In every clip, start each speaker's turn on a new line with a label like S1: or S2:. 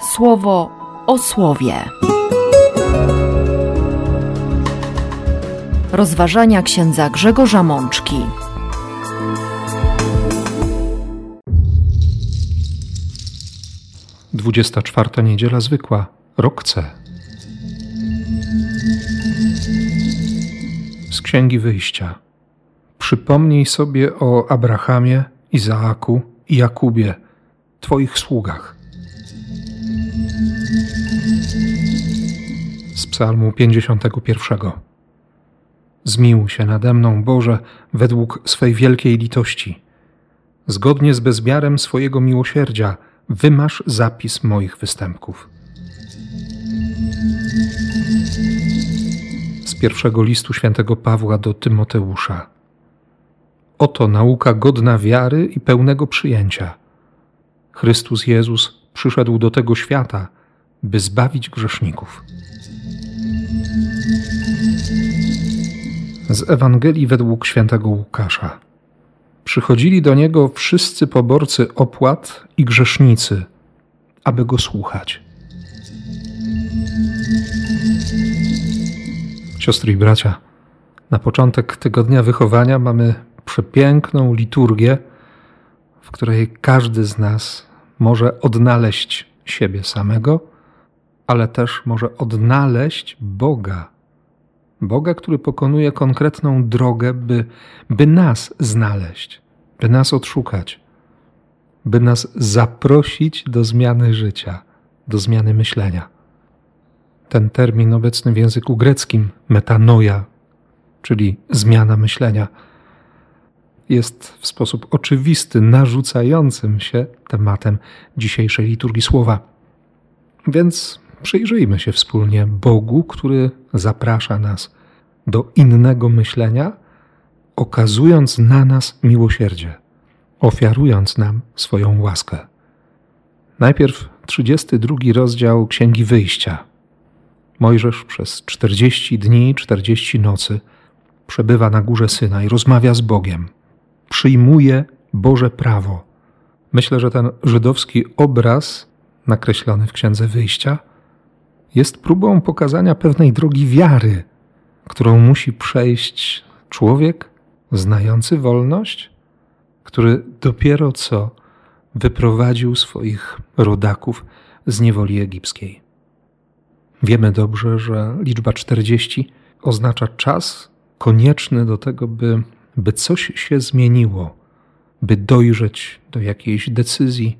S1: słowo o słowie. Rozważania księdza Grzegorza Mączki.
S2: Dwudziesta czwarta niedziela zwykła, rok C. Z Księgi Wyjścia. Przypomnij sobie o Abrahamie, Izaaku i Jakubie, Twoich sługach. Z Psalmu 51. Zmiłuj się nade mną, Boże, według swej wielkiej litości. Zgodnie z bezmiarem swojego miłosierdzia, wymasz zapis moich występków. Z pierwszego listu świętego Pawła do Tymoteusza. Oto nauka godna wiary i pełnego przyjęcia. Chrystus Jezus przyszedł do tego świata, by zbawić grzeszników. Z Ewangelii według świętego Łukasza. Przychodzili do niego wszyscy poborcy opłat i grzesznicy, aby go słuchać. Siostry i bracia, na początek tygodnia wychowania mamy przepiękną liturgię, w której każdy z nas może odnaleźć siebie samego, ale też może odnaleźć Boga. Boga, który pokonuje konkretną drogę, by, by nas znaleźć, by nas odszukać, by nas zaprosić do zmiany życia, do zmiany myślenia. Ten termin obecny w języku greckim, metanoia, czyli zmiana myślenia, jest w sposób oczywisty narzucającym się tematem dzisiejszej liturgii słowa. Więc przyjrzyjmy się wspólnie Bogu, który zaprasza nas do innego myślenia, okazując na nas miłosierdzie, ofiarując nam swoją łaskę. Najpierw 32 rozdział Księgi Wyjścia. Mojżesz przez 40 dni, 40 nocy przebywa na górze Syna i rozmawia z Bogiem. Przyjmuje Boże prawo. Myślę, że ten żydowski obraz nakreślony w Księdze Wyjścia jest próbą pokazania pewnej drogi wiary, którą musi przejść człowiek znający wolność, który dopiero co wyprowadził swoich rodaków z niewoli egipskiej. Wiemy dobrze, że liczba 40 oznacza czas konieczny do tego, by, by coś się zmieniło, by dojrzeć do jakiejś decyzji,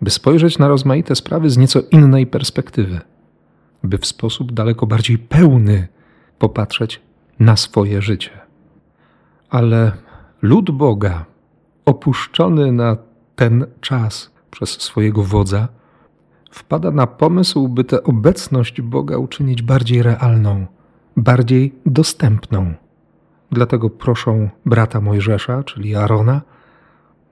S2: by spojrzeć na rozmaite sprawy z nieco innej perspektywy, by w sposób daleko bardziej pełny popatrzeć na swoje życie. Ale lud Boga, opuszczony na ten czas przez swojego wodza, wpada na pomysł, by tę obecność Boga uczynić bardziej realną, bardziej dostępną. Dlatego proszą brata Mojżesza, czyli Arona,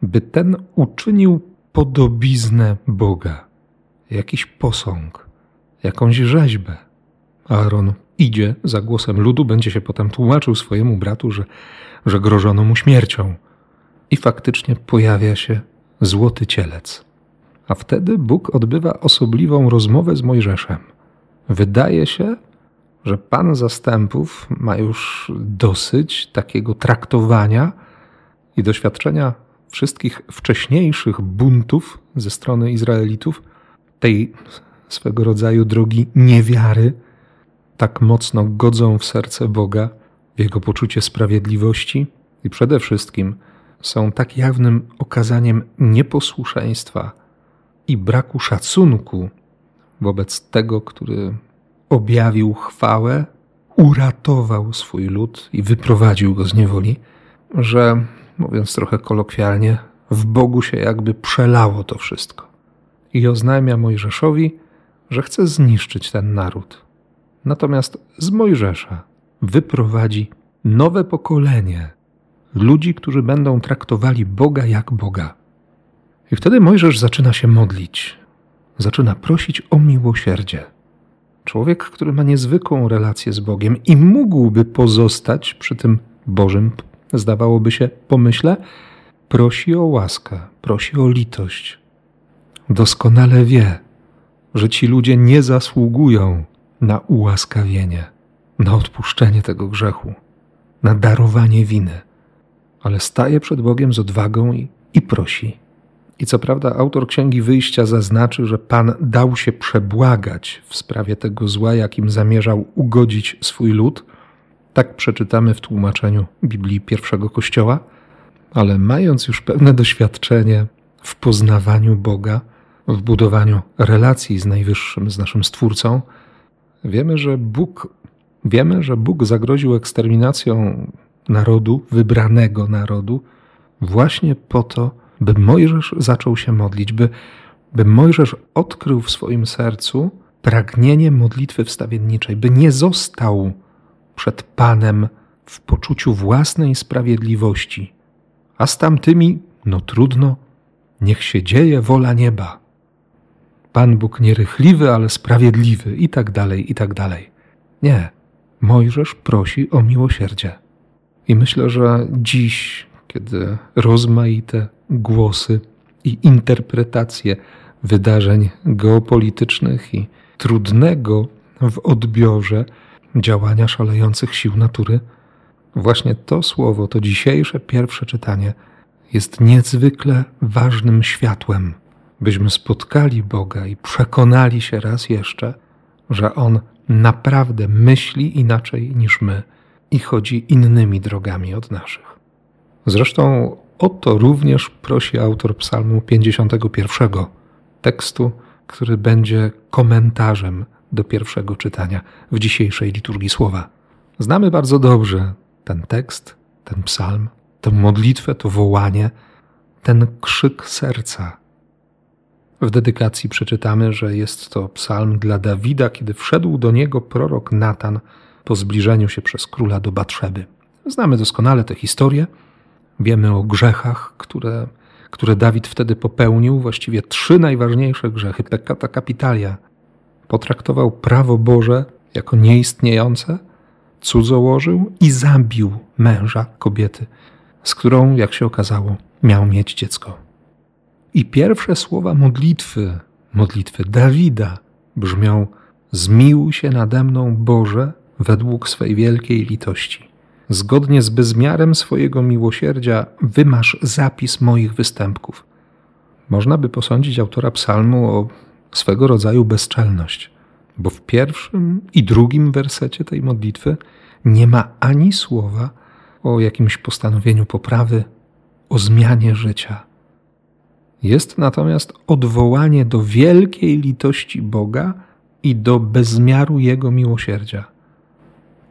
S2: by ten uczynił podobiznę Boga, jakiś posąg, jakąś rzeźbę. Aaron idzie za głosem ludu, będzie się potem tłumaczył swojemu bratu, że, że grożono mu śmiercią. I faktycznie pojawia się złoty cielec. A wtedy Bóg odbywa osobliwą rozmowę z Mojżeszem. Wydaje się, że Pan zastępów ma już dosyć takiego traktowania i doświadczenia wszystkich wcześniejszych buntów ze strony Izraelitów, tej swego rodzaju drogi niewiary, tak mocno godzą w serce Boga, w jego poczucie sprawiedliwości i przede wszystkim są tak jawnym okazaniem nieposłuszeństwa i braku szacunku wobec tego, który objawił chwałę, uratował swój lud i wyprowadził go z niewoli, że, mówiąc trochę kolokwialnie, w Bogu się jakby przelało to wszystko. I oznajmia Mojżeszowi, że chce zniszczyć ten naród. Natomiast z Mojżesza wyprowadzi nowe pokolenie ludzi, którzy będą traktowali Boga jak Boga. I wtedy Mojżesz zaczyna się modlić, zaczyna prosić o miłosierdzie. Człowiek, który ma niezwykłą relację z Bogiem i mógłby pozostać przy tym Bożym, zdawałoby się, pomyśle, prosi o łaskę, prosi o litość. Doskonale wie, że ci ludzie nie zasługują na ułaskawienie, na odpuszczenie tego grzechu, na darowanie winy, ale staje przed Bogiem z odwagą i, i prosi. I co prawda, autor Księgi Wyjścia zaznaczy, że Pan dał się przebłagać w sprawie tego zła, jakim zamierzał ugodzić swój lud. Tak przeczytamy w tłumaczeniu Biblii pierwszego Kościoła, ale mając już pewne doświadczenie w poznawaniu Boga, w budowaniu relacji z Najwyższym, z naszym Stwórcą, wiemy, że Bóg, wiemy, że Bóg zagroził eksterminacją narodu, wybranego narodu, właśnie po to, by Mojżesz zaczął się modlić, by, by Mojżesz odkrył w swoim sercu pragnienie modlitwy wstawienniczej, by nie został przed Panem w poczuciu własnej sprawiedliwości, a z tamtymi, no trudno, niech się dzieje wola nieba. Pan Bóg nierychliwy, ale sprawiedliwy, i tak dalej, i tak dalej. Nie, Mojżesz prosi o miłosierdzie. I myślę, że dziś, kiedy rozmaite głosy i interpretacje wydarzeń geopolitycznych i trudnego w odbiorze działania szalejących sił natury, właśnie to słowo, to dzisiejsze pierwsze czytanie jest niezwykle ważnym światłem, byśmy spotkali Boga i przekonali się raz jeszcze, że On naprawdę myśli inaczej niż my i chodzi innymi drogami od naszych. Zresztą o to również prosi autor Psalmu 51, tekstu, który będzie komentarzem do pierwszego czytania w dzisiejszej liturgii słowa. Znamy bardzo dobrze ten tekst, ten psalm, tę modlitwę, to wołanie, ten krzyk serca. W dedykacji przeczytamy, że jest to psalm dla Dawida, kiedy wszedł do niego prorok Natan po zbliżeniu się przez króla do Batrzeby. Znamy doskonale tę historię. Wiemy o grzechach, które, które Dawid wtedy popełnił, właściwie trzy najważniejsze grzechy, peccata capitalia. Potraktował prawo Boże jako nieistniejące, cudzołożył i zabił męża kobiety, z którą, jak się okazało, miał mieć dziecko. I pierwsze słowa modlitwy, modlitwy Dawida brzmią: Zmiłuj się nade mną, Boże, według swej wielkiej litości. Zgodnie z bezmiarem swojego miłosierdzia wymasz zapis moich występków. Można by posądzić autora psalmu o swego rodzaju bezczelność, bo w pierwszym i drugim wersecie tej modlitwy nie ma ani słowa o jakimś postanowieniu poprawy, o zmianie życia. Jest natomiast odwołanie do wielkiej litości Boga i do bezmiaru Jego miłosierdzia.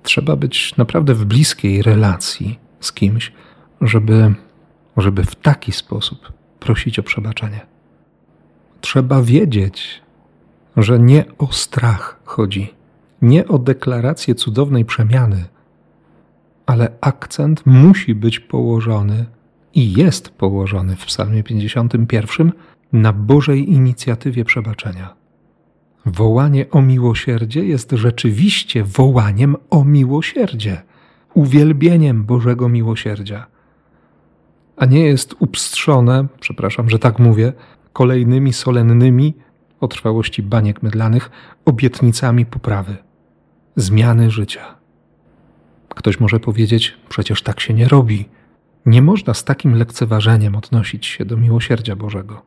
S2: Trzeba być naprawdę w bliskiej relacji z kimś, żeby, żeby w taki sposób prosić o przebaczenie. Trzeba wiedzieć, że nie o strach chodzi, nie o deklarację cudownej przemiany, ale akcent musi być położony i jest położony w Psalmie 51 na Bożej inicjatywie przebaczenia. Wołanie o miłosierdzie jest rzeczywiście wołaniem o miłosierdzie, uwielbieniem Bożego miłosierdzia, a nie jest upstrzone, przepraszam, że tak mówię, kolejnymi solennymi o trwałości baniek mydlanych obietnicami poprawy, zmiany życia. Ktoś może powiedzieć, przecież tak się nie robi. Nie można z takim lekceważeniem odnosić się do miłosierdzia Bożego.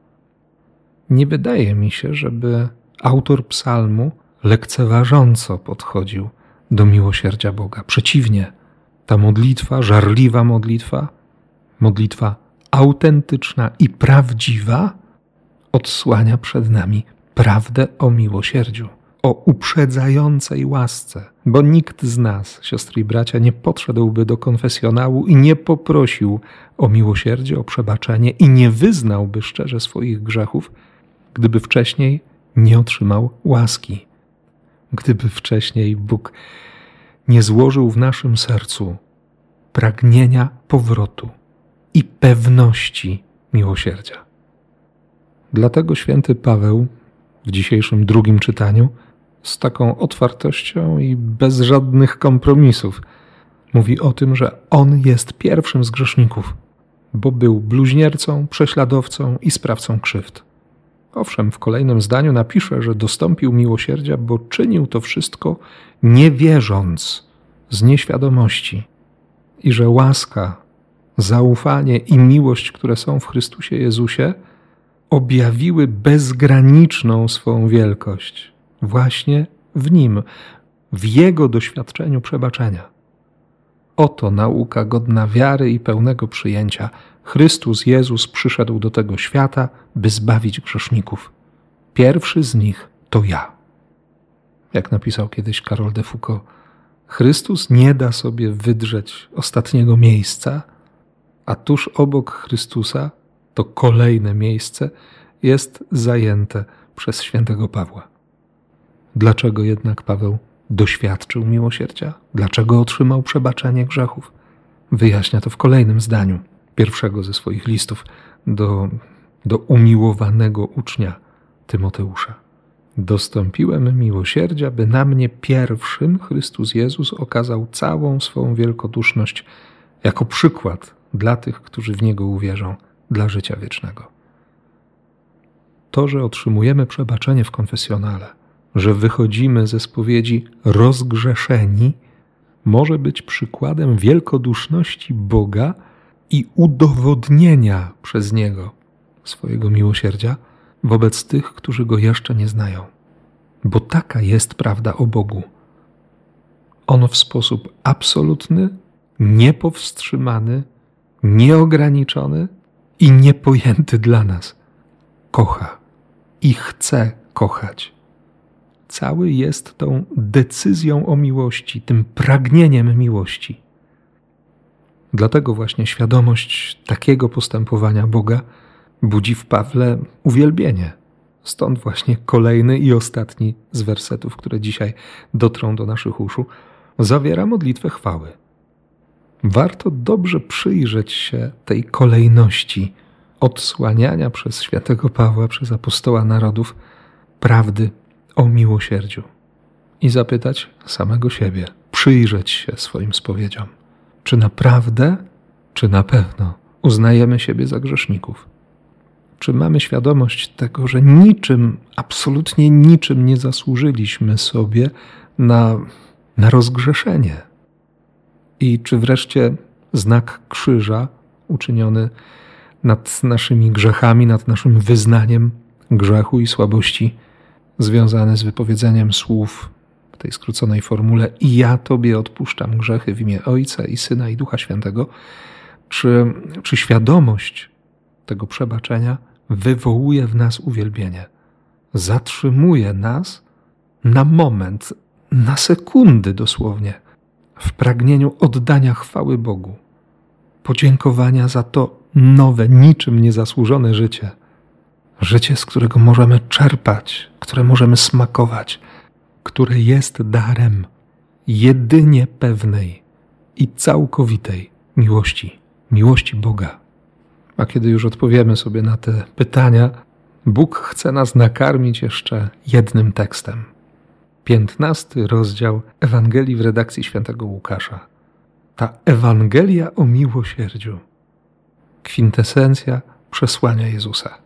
S2: Nie wydaje mi się, żeby autor psalmu lekceważąco podchodził do miłosierdzia Boga. Przeciwnie, ta modlitwa, żarliwa modlitwa, modlitwa autentyczna i prawdziwa, odsłania przed nami prawdę o miłosierdziu, o uprzedzającej łasce, bo nikt z nas, siostry i bracia, nie podszedłby do konfesjonału i nie poprosił o miłosierdzie, o przebaczenie i nie wyznałby szczerze swoich grzechów, gdyby wcześniej nie otrzymał łaski, gdyby wcześniej Bóg nie złożył w naszym sercu pragnienia powrotu i pewności miłosierdzia. Dlatego święty Paweł w dzisiejszym drugim czytaniu z taką otwartością i bez żadnych kompromisów. Mówi o tym, że on jest pierwszym z grzeszników, bo był bluźniercą, prześladowcą i sprawcą krzywd. Owszem, w kolejnym zdaniu napisze, że dostąpił miłosierdzia, bo czynił to wszystko nie wierząc, z nieświadomości, i że łaska, zaufanie i miłość, które są w Chrystusie Jezusie, objawiły bezgraniczną swą wielkość właśnie w Nim, w Jego doświadczeniu przebaczenia. Oto nauka godna wiary i pełnego przyjęcia. Chrystus Jezus przyszedł do tego świata, by zbawić grzeszników. Pierwszy z nich to ja. Jak napisał kiedyś Karol de Foucault, Chrystus nie da sobie wydrzeć ostatniego miejsca, a tuż obok Chrystusa to kolejne miejsce jest zajęte przez świętego Pawła. Dlaczego jednak Paweł doświadczył miłosierdzia? Dlaczego otrzymał przebaczenie grzechów? Wyjaśnia to w kolejnym zdaniu pierwszego ze swoich listów do, do umiłowanego ucznia Tymoteusza. Dostąpiłem miłosierdzia, by na mnie pierwszym Chrystus Jezus okazał całą swą wielkoduszność jako przykład dla tych, którzy w Niego uwierzą, dla życia wiecznego. To, że otrzymujemy przebaczenie w konfesjonale, że wychodzimy ze spowiedzi rozgrzeszeni, może być przykładem wielkoduszności Boga i udowodnienia przez Niego swojego miłosierdzia wobec tych, którzy Go jeszcze nie znają. Bo taka jest prawda o Bogu. On w sposób absolutny, niepowstrzymany, nieograniczony i niepojęty dla nas kocha i chce kochać cały jest tą decyzją o miłości, tym pragnieniem miłości. Dlatego właśnie świadomość takiego postępowania Boga budzi w Pawle uwielbienie. Stąd właśnie kolejny i ostatni z wersetów, które dzisiaj dotrą do naszych uszu, zawiera modlitwę chwały. Warto dobrze przyjrzeć się tej kolejności odsłaniania przez świętego Pawła, przez apostoła narodów prawdy o miłosierdziu i zapytać samego siebie, przyjrzeć się swoim spowiedziom, czy naprawdę, czy na pewno uznajemy siebie za grzeszników. Czy mamy świadomość tego, że niczym, absolutnie niczym nie zasłużyliśmy sobie na, na rozgrzeszenie? I czy wreszcie znak krzyża uczyniony nad naszymi grzechami, nad naszym wyznaniem grzechu i słabości związany z wypowiedzeniem słów w tej skróconej formule i ja Tobie odpuszczam grzechy w imię Ojca i Syna i Ducha Świętego, czy, czy świadomość tego przebaczenia wywołuje w nas uwielbienie, zatrzymuje nas na moment, na sekundy dosłownie, w pragnieniu oddania chwały Bogu, podziękowania za to nowe, niczym niezasłużone życie – Życie, z którego możemy czerpać, które możemy smakować, które jest darem jedynie pewnej i całkowitej miłości, miłości Boga. A kiedy już odpowiemy sobie na te pytania, Bóg chce nas nakarmić jeszcze jednym tekstem. Piętnasty rozdział Ewangelii w redakcji świętego Łukasza. Ta Ewangelia o miłosierdziu. Kwintesencja przesłania Jezusa.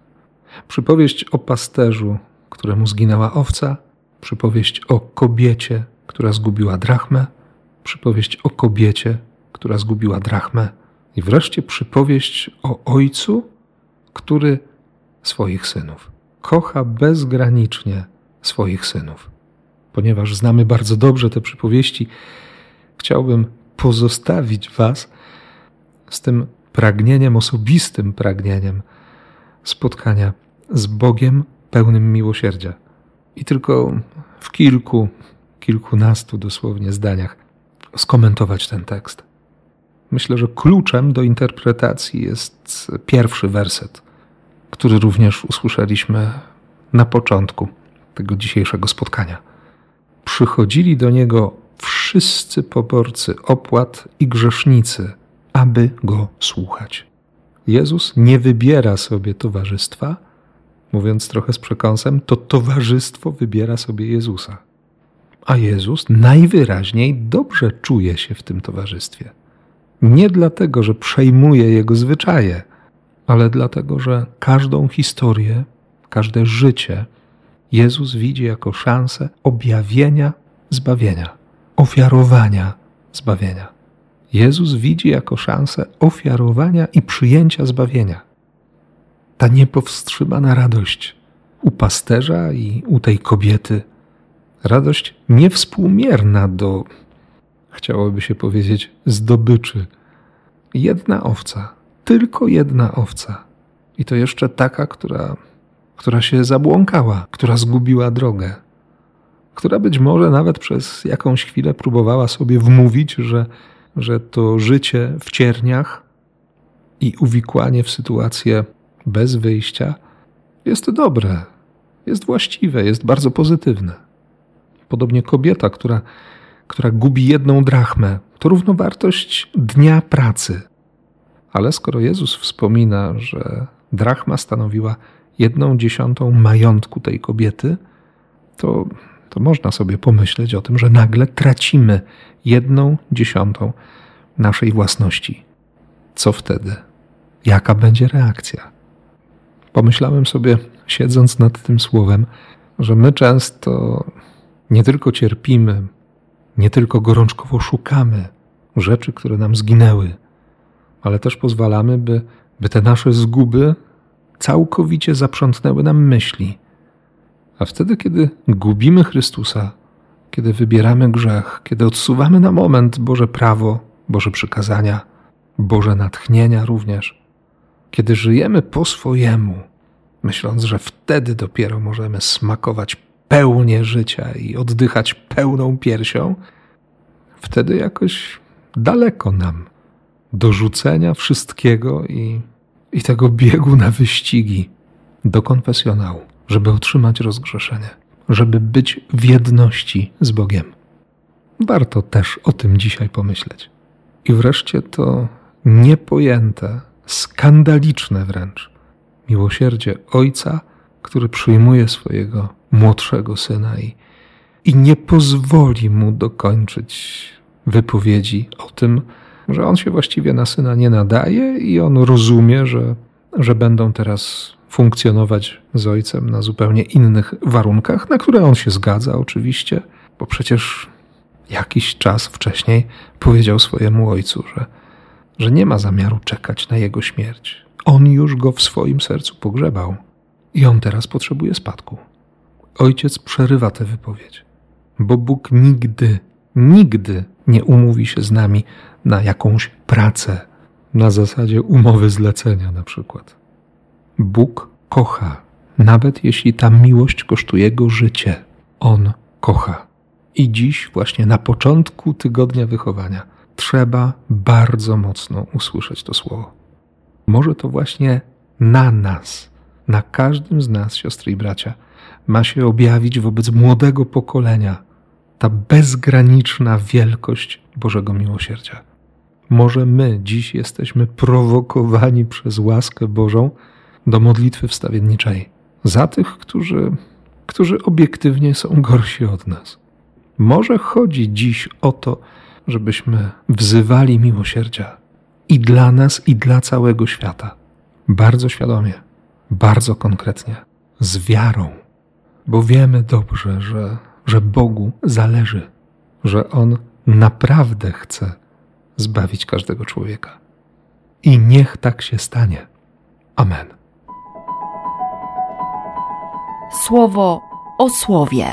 S2: Przypowieść o pasterzu, któremu zginęła owca, przypowieść o kobiecie, która zgubiła drachmę, przypowieść o kobiecie, która zgubiła drachmę. I wreszcie przypowieść o ojcu, który swoich synów kocha bezgranicznie swoich synów. Ponieważ znamy bardzo dobrze te przypowieści, chciałbym pozostawić Was z tym pragnieniem, osobistym pragnieniem spotkania z Bogiem pełnym miłosierdzia. I tylko w kilku, kilkunastu dosłownie zdaniach skomentować ten tekst. Myślę, że kluczem do interpretacji jest pierwszy werset, który również usłyszeliśmy na początku tego dzisiejszego spotkania. Przychodzili do niego wszyscy poborcy opłat i grzesznicy, aby go słuchać. Jezus nie wybiera sobie towarzystwa, mówiąc trochę z przekąsem, to towarzystwo wybiera sobie Jezusa. A Jezus najwyraźniej dobrze czuje się w tym towarzystwie. Nie dlatego, że przejmuje jego zwyczaje, ale dlatego, że każdą historię, każde życie Jezus widzi jako szansę objawienia zbawienia, ofiarowania zbawienia. Jezus widzi jako szansę ofiarowania i przyjęcia zbawienia. Ta niepowstrzymana radość u pasterza i u tej kobiety, radość niewspółmierna do, chciałoby się powiedzieć, zdobyczy. Jedna owca, tylko jedna owca. I to jeszcze taka, która, która się zabłąkała, która zgubiła drogę, która być może nawet przez jakąś chwilę próbowała sobie wmówić, że że to życie w cierniach i uwikłanie w sytuację bez wyjścia jest dobre, jest właściwe, jest bardzo pozytywne. Podobnie kobieta, która, która gubi jedną drachmę, to równowartość dnia pracy. Ale skoro Jezus wspomina, że drachma stanowiła jedną dziesiątą majątku tej kobiety, to to można sobie pomyśleć o tym, że nagle tracimy jedną dziesiątą naszej własności. Co wtedy? Jaka będzie reakcja? Pomyślałem sobie, siedząc nad tym słowem, że my często nie tylko cierpimy, nie tylko gorączkowo szukamy rzeczy, które nam zginęły, ale też pozwalamy, by, by te nasze zguby całkowicie zaprzątnęły nam myśli. A wtedy, kiedy gubimy Chrystusa, kiedy wybieramy grzech, kiedy odsuwamy na moment Boże prawo, Boże przykazania, Boże natchnienia również, kiedy żyjemy po swojemu, myśląc, że wtedy dopiero możemy smakować pełnię życia i oddychać pełną piersią, wtedy jakoś daleko nam do rzucenia wszystkiego i, i tego biegu na wyścigi do konfesjonału żeby otrzymać rozgrzeszenie, żeby być w jedności z Bogiem. Warto też o tym dzisiaj pomyśleć. I wreszcie to niepojęte, skandaliczne wręcz. Miłosierdzie Ojca, który przyjmuje swojego młodszego syna i, i nie pozwoli mu dokończyć wypowiedzi o tym, że on się właściwie na syna nie nadaje i on rozumie, że, że będą teraz funkcjonować z ojcem na zupełnie innych warunkach, na które on się zgadza oczywiście, bo przecież jakiś czas wcześniej powiedział swojemu ojcu, że, że nie ma zamiaru czekać na jego śmierć. On już go w swoim sercu pogrzebał i on teraz potrzebuje spadku. Ojciec przerywa tę wypowiedź, bo Bóg nigdy, nigdy nie umówi się z nami na jakąś pracę na zasadzie umowy zlecenia na przykład. Bóg kocha, nawet jeśli ta miłość kosztuje go życie. On kocha. I dziś, właśnie na początku tygodnia wychowania, trzeba bardzo mocno usłyszeć to słowo. Może to właśnie na nas, na każdym z nas, siostry i bracia, ma się objawić wobec młodego pokolenia ta bezgraniczna wielkość Bożego Miłosierdzia. Może my dziś jesteśmy prowokowani przez łaskę Bożą, do modlitwy wstawienniczej za tych, którzy, którzy obiektywnie są gorsi od nas. Może chodzi dziś o to, żebyśmy wzywali miłosierdzia i dla nas, i dla całego świata. Bardzo świadomie, bardzo konkretnie, z wiarą, bo wiemy dobrze, że, że Bogu zależy, że On naprawdę chce zbawić każdego człowieka. I niech tak się stanie. Amen.
S1: Słowo o słowie.